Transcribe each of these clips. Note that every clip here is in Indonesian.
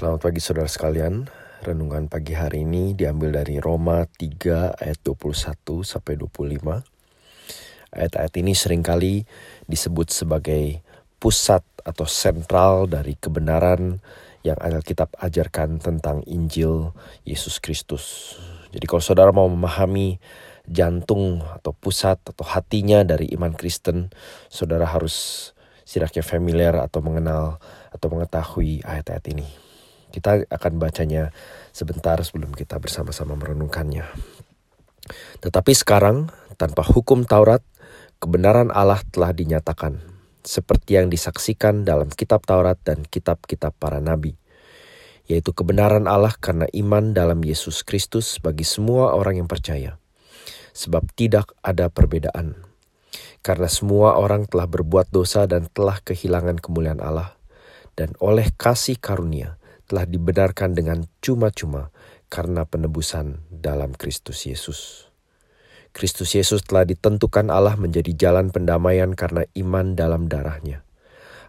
Selamat pagi saudara sekalian. Renungan pagi hari ini diambil dari Roma 3 ayat 21 sampai 25. Ayat-ayat ini sering kali disebut sebagai pusat atau sentral dari kebenaran yang Alkitab ajarkan tentang Injil Yesus Kristus. Jadi kalau saudara mau memahami jantung atau pusat atau hatinya dari iman Kristen, saudara harus setidaknya familiar atau mengenal atau mengetahui ayat-ayat ini. Kita akan bacanya sebentar sebelum kita bersama-sama merenungkannya. Tetapi sekarang, tanpa hukum Taurat, kebenaran Allah telah dinyatakan, seperti yang disaksikan dalam kitab Taurat dan kitab-kitab para nabi, yaitu kebenaran Allah karena iman dalam Yesus Kristus bagi semua orang yang percaya. Sebab tidak ada perbedaan karena semua orang telah berbuat dosa dan telah kehilangan kemuliaan Allah, dan oleh kasih karunia telah dibenarkan dengan cuma-cuma karena penebusan dalam Kristus Yesus. Kristus Yesus telah ditentukan Allah menjadi jalan pendamaian karena iman dalam darahnya.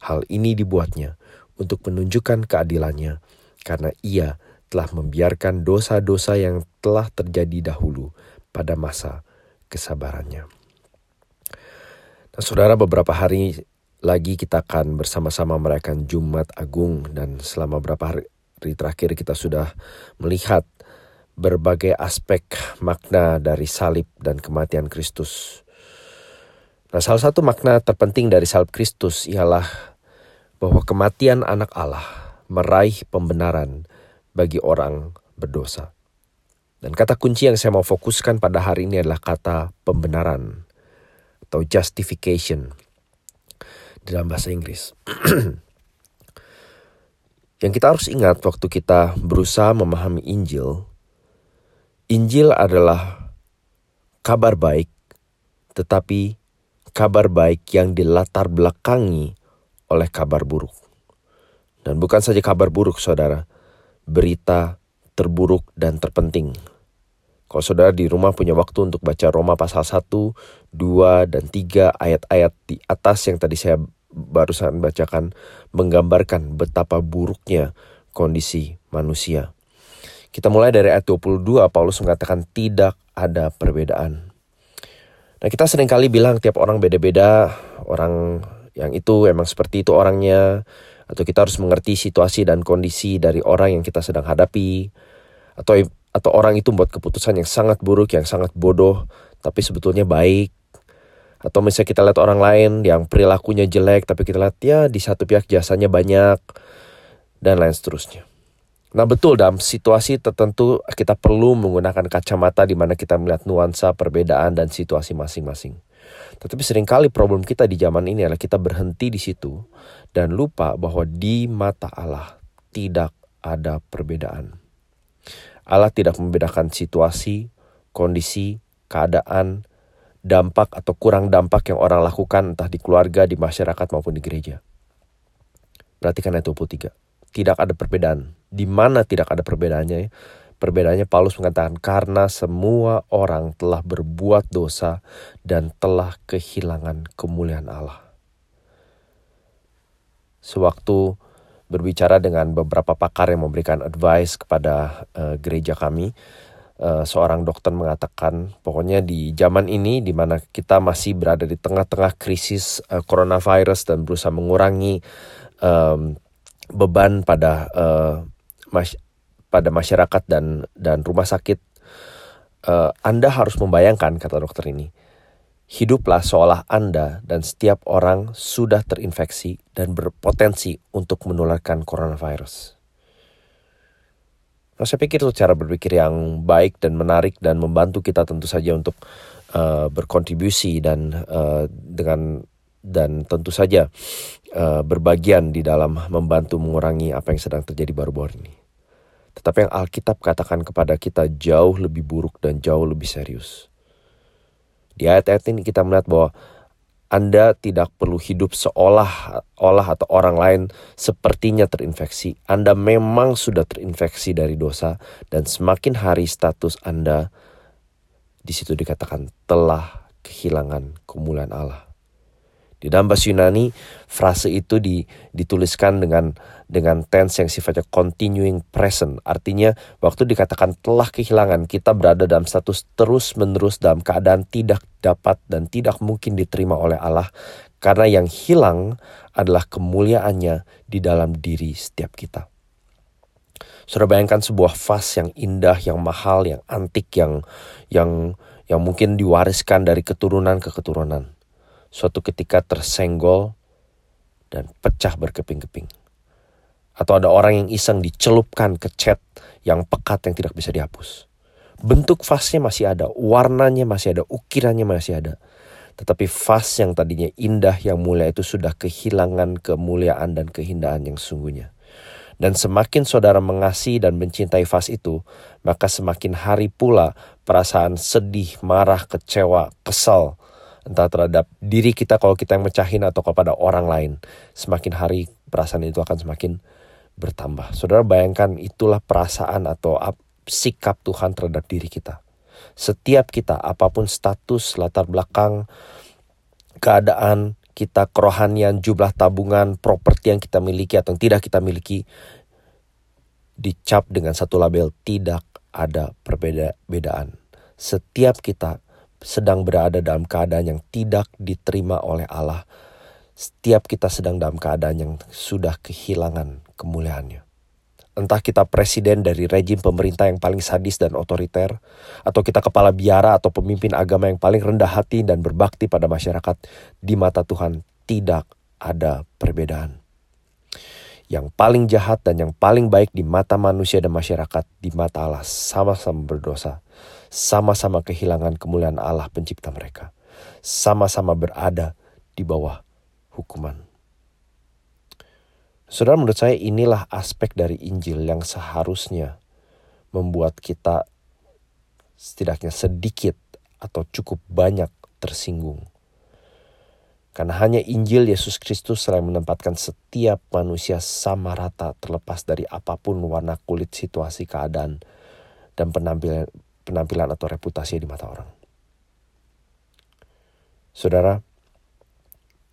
Hal ini dibuatnya untuk menunjukkan keadilannya karena ia telah membiarkan dosa-dosa yang telah terjadi dahulu pada masa kesabarannya. Nah, saudara, beberapa hari lagi kita akan bersama-sama merayakan Jumat Agung dan selama beberapa hari terakhir kita sudah melihat berbagai aspek makna dari salib dan kematian Kristus. Nah, salah satu makna terpenting dari salib Kristus ialah bahwa kematian anak Allah meraih pembenaran bagi orang berdosa. Dan kata kunci yang saya mau fokuskan pada hari ini adalah kata pembenaran atau justification dalam bahasa Inggris. Yang kita harus ingat waktu kita berusaha memahami Injil, Injil adalah kabar baik, tetapi kabar baik yang dilatar belakangi oleh kabar buruk. Dan bukan saja kabar buruk, saudara, berita terburuk dan terpenting kalau saudara di rumah punya waktu untuk baca Roma pasal 1, 2, dan 3 ayat-ayat di atas yang tadi saya barusan bacakan menggambarkan betapa buruknya kondisi manusia. Kita mulai dari ayat 22, Paulus mengatakan tidak ada perbedaan. Nah kita sering kali bilang tiap orang beda-beda, orang yang itu emang seperti itu orangnya, atau kita harus mengerti situasi dan kondisi dari orang yang kita sedang hadapi, atau atau orang itu membuat keputusan yang sangat buruk, yang sangat bodoh, tapi sebetulnya baik. Atau misalnya kita lihat orang lain yang perilakunya jelek, tapi kita lihat ya di satu pihak jasanya banyak, dan lain seterusnya. Nah betul dalam situasi tertentu kita perlu menggunakan kacamata di mana kita melihat nuansa perbedaan dan situasi masing-masing. Tetapi sering kali problem kita di zaman ini adalah kita berhenti di situ dan lupa bahwa di mata Allah tidak ada perbedaan. Allah tidak membedakan situasi, kondisi, keadaan, dampak atau kurang dampak yang orang lakukan entah di keluarga, di masyarakat maupun di gereja. Perhatikan ayat 23. Tidak ada perbedaan. Di mana tidak ada perbedaannya? Perbedaannya Paulus mengatakan karena semua orang telah berbuat dosa dan telah kehilangan kemuliaan Allah. Sewaktu berbicara dengan beberapa pakar yang memberikan advice kepada uh, gereja kami. Uh, seorang dokter mengatakan pokoknya di zaman ini di mana kita masih berada di tengah-tengah krisis uh, coronavirus dan berusaha mengurangi um, beban pada uh, mas pada masyarakat dan dan rumah sakit uh, Anda harus membayangkan kata dokter ini Hiduplah seolah Anda dan setiap orang sudah terinfeksi dan berpotensi untuk menularkan coronavirus. Nah, saya pikir itu cara berpikir yang baik dan menarik dan membantu kita tentu saja untuk uh, berkontribusi dan uh, dengan dan tentu saja uh, berbagian di dalam membantu mengurangi apa yang sedang terjadi baru-baru ini. Tetapi yang Alkitab katakan kepada kita jauh lebih buruk dan jauh lebih serius. Di ayat-ayat ini kita melihat bahwa anda tidak perlu hidup seolah-olah atau orang lain sepertinya terinfeksi. Anda memang sudah terinfeksi dari dosa dan semakin hari status Anda di situ dikatakan telah kehilangan kemuliaan Allah. Di dalam bahasa Yunani, frase itu dituliskan dengan dengan tense yang sifatnya continuing present. Artinya waktu dikatakan telah kehilangan, kita berada dalam status terus-menerus dalam keadaan tidak dapat dan tidak mungkin diterima oleh Allah. Karena yang hilang adalah kemuliaannya di dalam diri setiap kita. Sudah bayangkan sebuah vas yang indah, yang mahal, yang antik, yang yang yang mungkin diwariskan dari keturunan ke keturunan. Suatu ketika tersenggol dan pecah berkeping-keping atau ada orang yang iseng dicelupkan ke cat yang pekat yang tidak bisa dihapus. Bentuk vasnya masih ada, warnanya masih ada, ukirannya masih ada. Tetapi vas yang tadinya indah yang mulia itu sudah kehilangan kemuliaan dan keindahan yang sungguhnya. Dan semakin saudara mengasihi dan mencintai vas itu, maka semakin hari pula perasaan sedih, marah, kecewa, kesal, entah terhadap diri kita kalau kita yang mecahin atau kepada orang lain. Semakin hari perasaan itu akan semakin bertambah. Saudara bayangkan itulah perasaan atau sikap Tuhan terhadap diri kita. Setiap kita, apa pun status, latar belakang, keadaan kita, kerohanian, jumlah tabungan, properti yang kita miliki atau yang tidak kita miliki, dicap dengan satu label tidak ada perbedaan. Setiap kita sedang berada dalam keadaan yang tidak diterima oleh Allah. Setiap kita sedang dalam keadaan yang sudah kehilangan kemuliaannya. Entah kita presiden dari rejim pemerintah yang paling sadis dan otoriter, atau kita kepala biara atau pemimpin agama yang paling rendah hati dan berbakti pada masyarakat, di mata Tuhan tidak ada perbedaan. Yang paling jahat dan yang paling baik di mata manusia dan masyarakat, di mata Allah sama-sama berdosa, sama-sama kehilangan kemuliaan Allah pencipta mereka, sama-sama berada di bawah hukuman. Saudara menurut saya inilah aspek dari Injil yang seharusnya membuat kita setidaknya sedikit atau cukup banyak tersinggung. Karena hanya Injil Yesus Kristus yang menempatkan setiap manusia sama rata terlepas dari apa pun warna kulit, situasi, keadaan, dan penampilan, penampilan atau reputasi di mata orang. Saudara,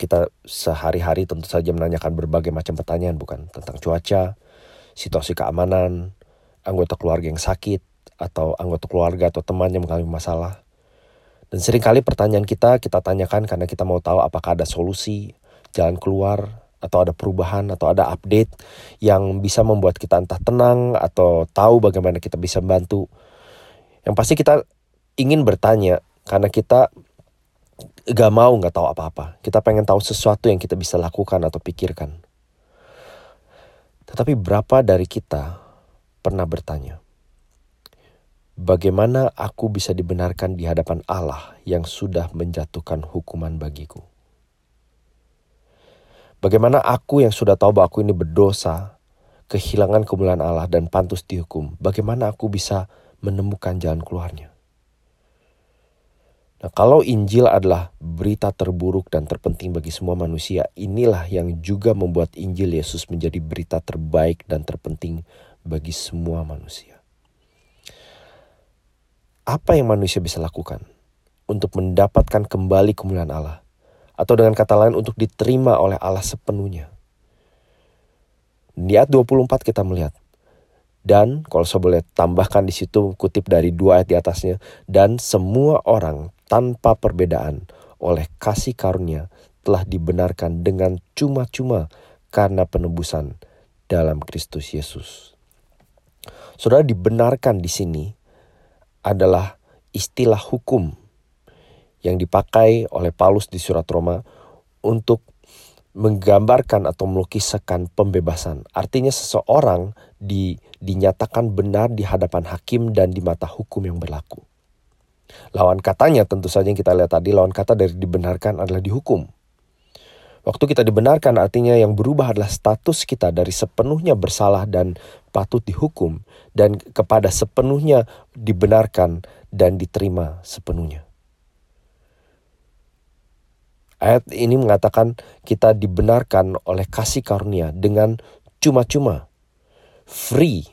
kita sehari-hari tentu saja menanyakan berbagai macam pertanyaan bukan tentang cuaca, situasi keamanan, anggota keluarga yang sakit, atau anggota keluarga atau teman yang mengalami masalah. Dan sering kali pertanyaan kita kita tanyakan karena kita mau tahu apakah ada solusi, jalan keluar, atau ada perubahan, atau ada update yang bisa membuat kita entah tenang atau tahu bagaimana kita bisa membantu. Yang pasti kita ingin bertanya karena kita gak mau gak tahu apa-apa. Kita pengen tahu sesuatu yang kita bisa lakukan atau pikirkan. Tetapi berapa dari kita pernah bertanya, bagaimana aku bisa dibenarkan di hadapan Allah yang sudah menjatuhkan hukuman bagiku? Bagaimana aku yang sudah tahu bahwa aku ini berdosa, kehilangan kemuliaan Allah dan pantas dihukum, bagaimana aku bisa menemukan jalan keluarnya? Nah, kalau Injil adalah berita terburuk dan terpenting bagi semua manusia, inilah yang juga membuat Injil Yesus menjadi berita terbaik dan terpenting bagi semua manusia. Apa yang manusia bisa lakukan untuk mendapatkan kembali kemuliaan Allah? Atau dengan kata lain untuk diterima oleh Allah sepenuhnya. Di ayat 24 kita melihat, dan kalau saya boleh tambahkan di situ kutip dari dua ayat di atasnya, dan semua orang tanpa perbedaan oleh kasih karunia telah dibenarkan dengan cuma-cuma karena penebusan dalam Kristus Yesus. Saudara dibenarkan di sini adalah istilah hukum yang dipakai oleh Paulus di surat Roma untuk menggambarkan atau melukiskan pembebasan. Artinya seseorang di, dinyatakan benar di hadapan hakim dan di mata hukum yang berlaku. Lawan katanya tentu saja yang kita lihat tadi, lawan kata dari dibenarkan adalah dihukum. Waktu kita dibenarkan artinya yang berubah adalah status kita dari sepenuhnya bersalah dan patut dihukum dan kepada sepenuhnya dibenarkan dan diterima sepenuhnya. Ayat ini mengatakan kita dibenarkan oleh kasih karunia dengan cuma-cuma, free,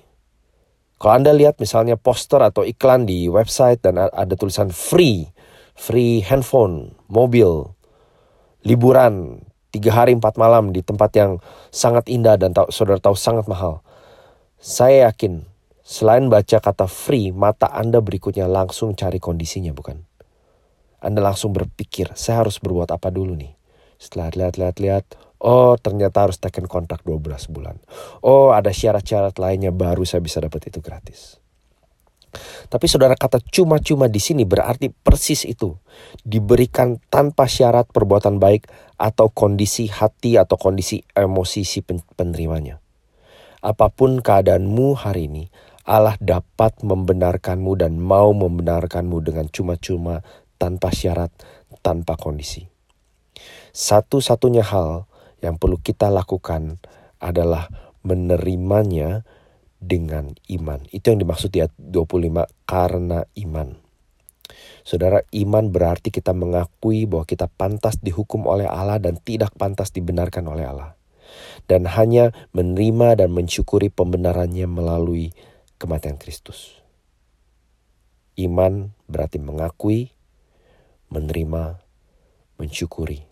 kalau Anda lihat misalnya poster atau iklan di website dan ada tulisan free, free handphone, mobil, liburan, tiga hari empat malam di tempat yang sangat indah dan tahu, saudara tahu sangat mahal. Saya yakin selain baca kata free, mata Anda berikutnya langsung cari kondisinya bukan? Anda langsung berpikir, saya harus berbuat apa dulu nih? Setelah lihat-lihat-lihat, oh ternyata harus taken kontrak 12 bulan. Oh ada syarat-syarat lainnya baru saya bisa dapat itu gratis. Tapi saudara kata cuma-cuma di sini berarti persis itu. Diberikan tanpa syarat perbuatan baik atau kondisi hati atau kondisi emosi si penerimanya. Apa pun keadaanmu hari ini, Allah dapat membenarkanmu dan mau membenarkanmu dengan cuma-cuma tanpa syarat, tanpa kondisi. Satu-satunya hal yang perlu kita lakukan adalah menerimanya dengan iman. Itu yang dimaksud di ayat 25 karena iman. Saudara, iman berarti kita mengakui bahwa kita pantas dihukum oleh Allah dan tidak pantas dibenarkan oleh Allah. Dan hanya menerima dan mensyukuri pembenarannya melalui kematian Kristus. Iman berarti mengakui, menerima, mensyukuri.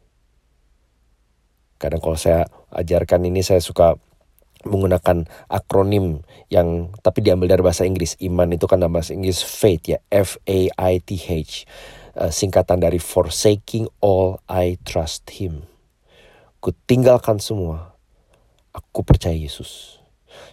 Kadang kalau saya ajarkan ini saya suka menggunakan akronim yang tapi diambil dari bahasa Inggris. Iman itu kan nama bahasa Inggris faith ya, F A I T H. Uh, singkatan dari forsaking all I trust him. Ku tinggalkan semua. Aku percaya Yesus.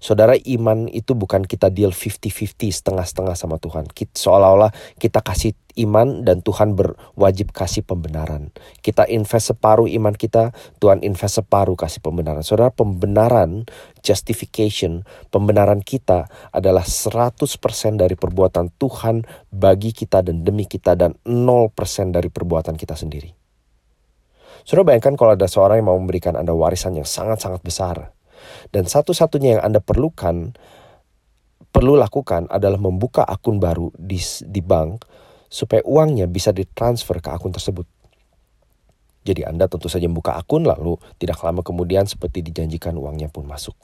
Saudara iman itu bukan kita deal 50-50 setengah-setengah sama Tuhan. Seolah-olah kita kasih iman dan Tuhan berwajib kasih pembenaran. Kita invest separuh iman kita, Tuhan invest separuh kasih pembenaran. Saudara pembenaran, justification, pembenaran kita adalah 100% dari perbuatan Tuhan bagi kita dan demi kita dan 0% dari perbuatan kita sendiri. Saudara bayangkan kalau ada seorang yang mau memberikan Anda warisan yang sangat-sangat besar dan satu-satunya yang Anda perlukan, perlu lakukan adalah membuka akun baru di, di bank supaya uangnya bisa ditransfer ke akun tersebut. Jadi Anda tentu saja membuka akun lalu tidak lama kemudian seperti dijanjikan uangnya pun masuk.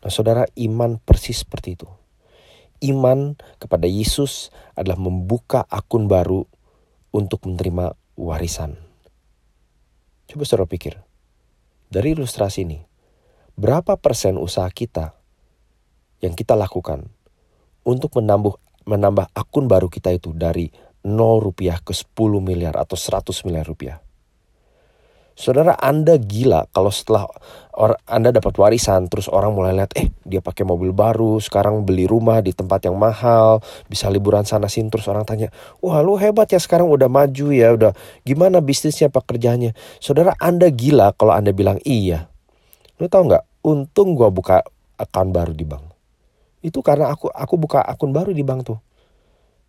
Nah saudara iman persis seperti itu. Iman kepada Yesus adalah membuka akun baru untuk menerima warisan. Coba saudara pikir. Dari ilustrasi ini, berapa persen usaha kita yang kita lakukan untuk menambah menambah akun baru kita itu dari 0 rupiah ke 10 miliar atau 100 miliar rupiah. Saudara Anda gila kalau setelah Anda dapat warisan terus orang mulai lihat eh dia pakai mobil baru, sekarang beli rumah di tempat yang mahal, bisa liburan sana sini terus orang tanya, "Wah, lu hebat ya sekarang udah maju ya, udah gimana bisnisnya, pekerjaannya?" Saudara Anda gila kalau Anda bilang iya. Lu tau nggak? Untung gua buka akun baru di bank. Itu karena aku aku buka akun baru di bank tuh.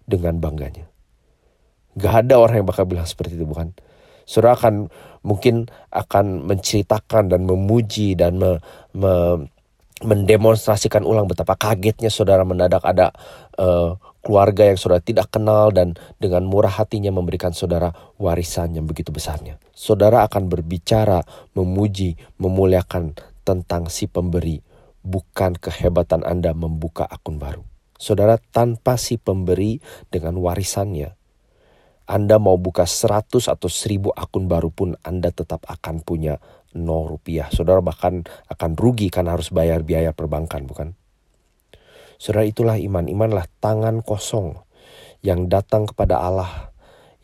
Dengan bangganya. Gak ada orang yang bakal bilang seperti itu bukan? Saudara akan mungkin akan menceritakan dan memuji dan me, me, mendemonstrasikan ulang betapa kagetnya saudara mendadak ada uh, keluarga yang saudara tidak kenal dan dengan murah hatinya memberikan saudara warisan yang begitu besarnya. Saudara akan berbicara, memuji, memuliakan tentang si pemberi, bukan kehebatan Anda membuka akun baru. Saudara tanpa si pemberi dengan warisannya, Anda mau buka 100 atau 1000 akun baru pun Anda tetap akan punya 0 rupiah. Saudara bahkan akan rugi karena harus bayar biaya perbankan, bukan? Saudara itulah iman. Imanlah tangan kosong yang datang kepada Allah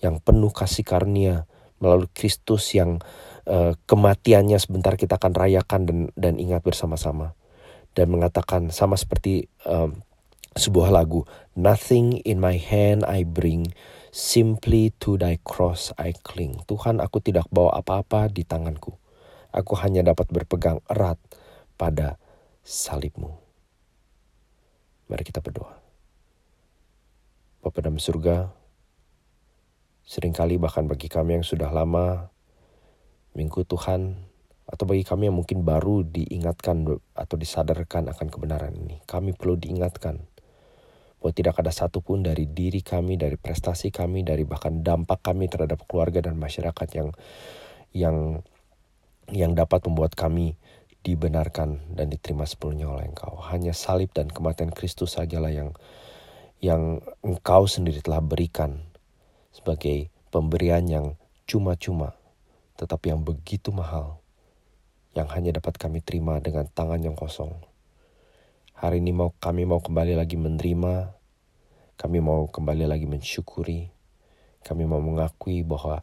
yang penuh kasih karunia melalui Kristus yang uh, kematiannya sebentar kita akan rayakan dan dan ingat bersama-sama. Dan mengatakan sama seperti um, sebuah lagu Nothing in my hand I bring simply to thy cross I cling. Tuhan aku tidak bawa apa-apa di tanganku. Aku hanya dapat berpegang erat pada salibmu Mari kita berdoa. Bapak dalam surga, sering kali bahkan bagi kami yang sudah lama minggu Tuhan, atau bagi kami yang mungkin baru diingatkan atau disadarkan akan kebenaran ini, kami perlu diingatkan bahwa tidak ada satupun dari diri kami, dari prestasi kami, dari bahkan dampak kami terhadap keluarga dan masyarakat yang yang yang dapat membuat kami dibenarkan dan diterima sepenuhnya oleh engkau. Hanya salib dan kematian Kristus sajalah yang yang engkau sendiri telah berikan sebagai pemberian yang cuma-cuma tetapi yang begitu mahal yang hanya dapat kami terima dengan tangan yang kosong. Hari ini mau kami mau kembali lagi menerima, kami mau kembali lagi mensyukuri, kami mau mengakui bahwa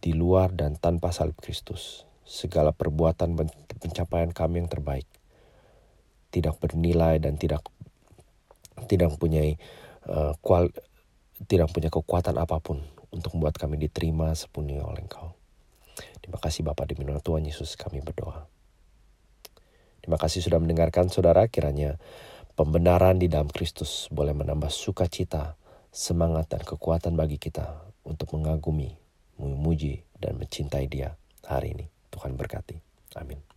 di luar dan tanpa salib Kristus, segala perbuatan pencapaian kami yang terbaik tidak bernilai dan tidak tidak mempunyai uh, kual, tidak punya kekuatan apa pun untuk membuat kami diterima sepenuhnya oleh Engkau. Terima kasih Bapak demi nama Tuhan Yesus kami berdoa. Terima kasih sudah mendengarkan saudara kiranya pembenaran di dalam Kristus boleh menambah sukacita, semangat dan kekuatan bagi kita untuk mengagumi, memuji dan mencintai dia hari ini. Tuhan berkati. Amin.